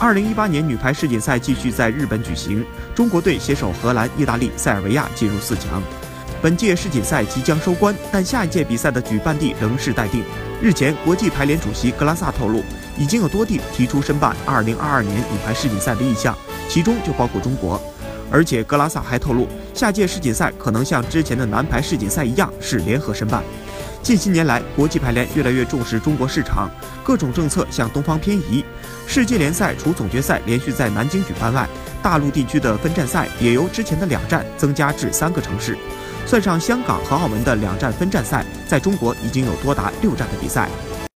二零一八年女排世锦赛继续在日本举行，中国队携手荷兰、意大利、塞尔维亚进入四强。本届世锦赛即将收官，但下一届比赛的举办地仍是待定。日前，国际排联主席格拉萨透露，已经有多地提出申办二零二二年女排世锦赛的意向，其中就包括中国。而且，格拉萨还透露，下届世锦赛可能像之前的男排世锦赛一样是联合申办。近些年来，国际排联越来越重视中国市场，各种政策向东方偏移。世界联赛除总决赛连续在南京举办外，大陆地区的分站赛也由之前的两站增加至三个城市。算上香港和澳门的两站分站赛，在中国已经有多达六站的比赛。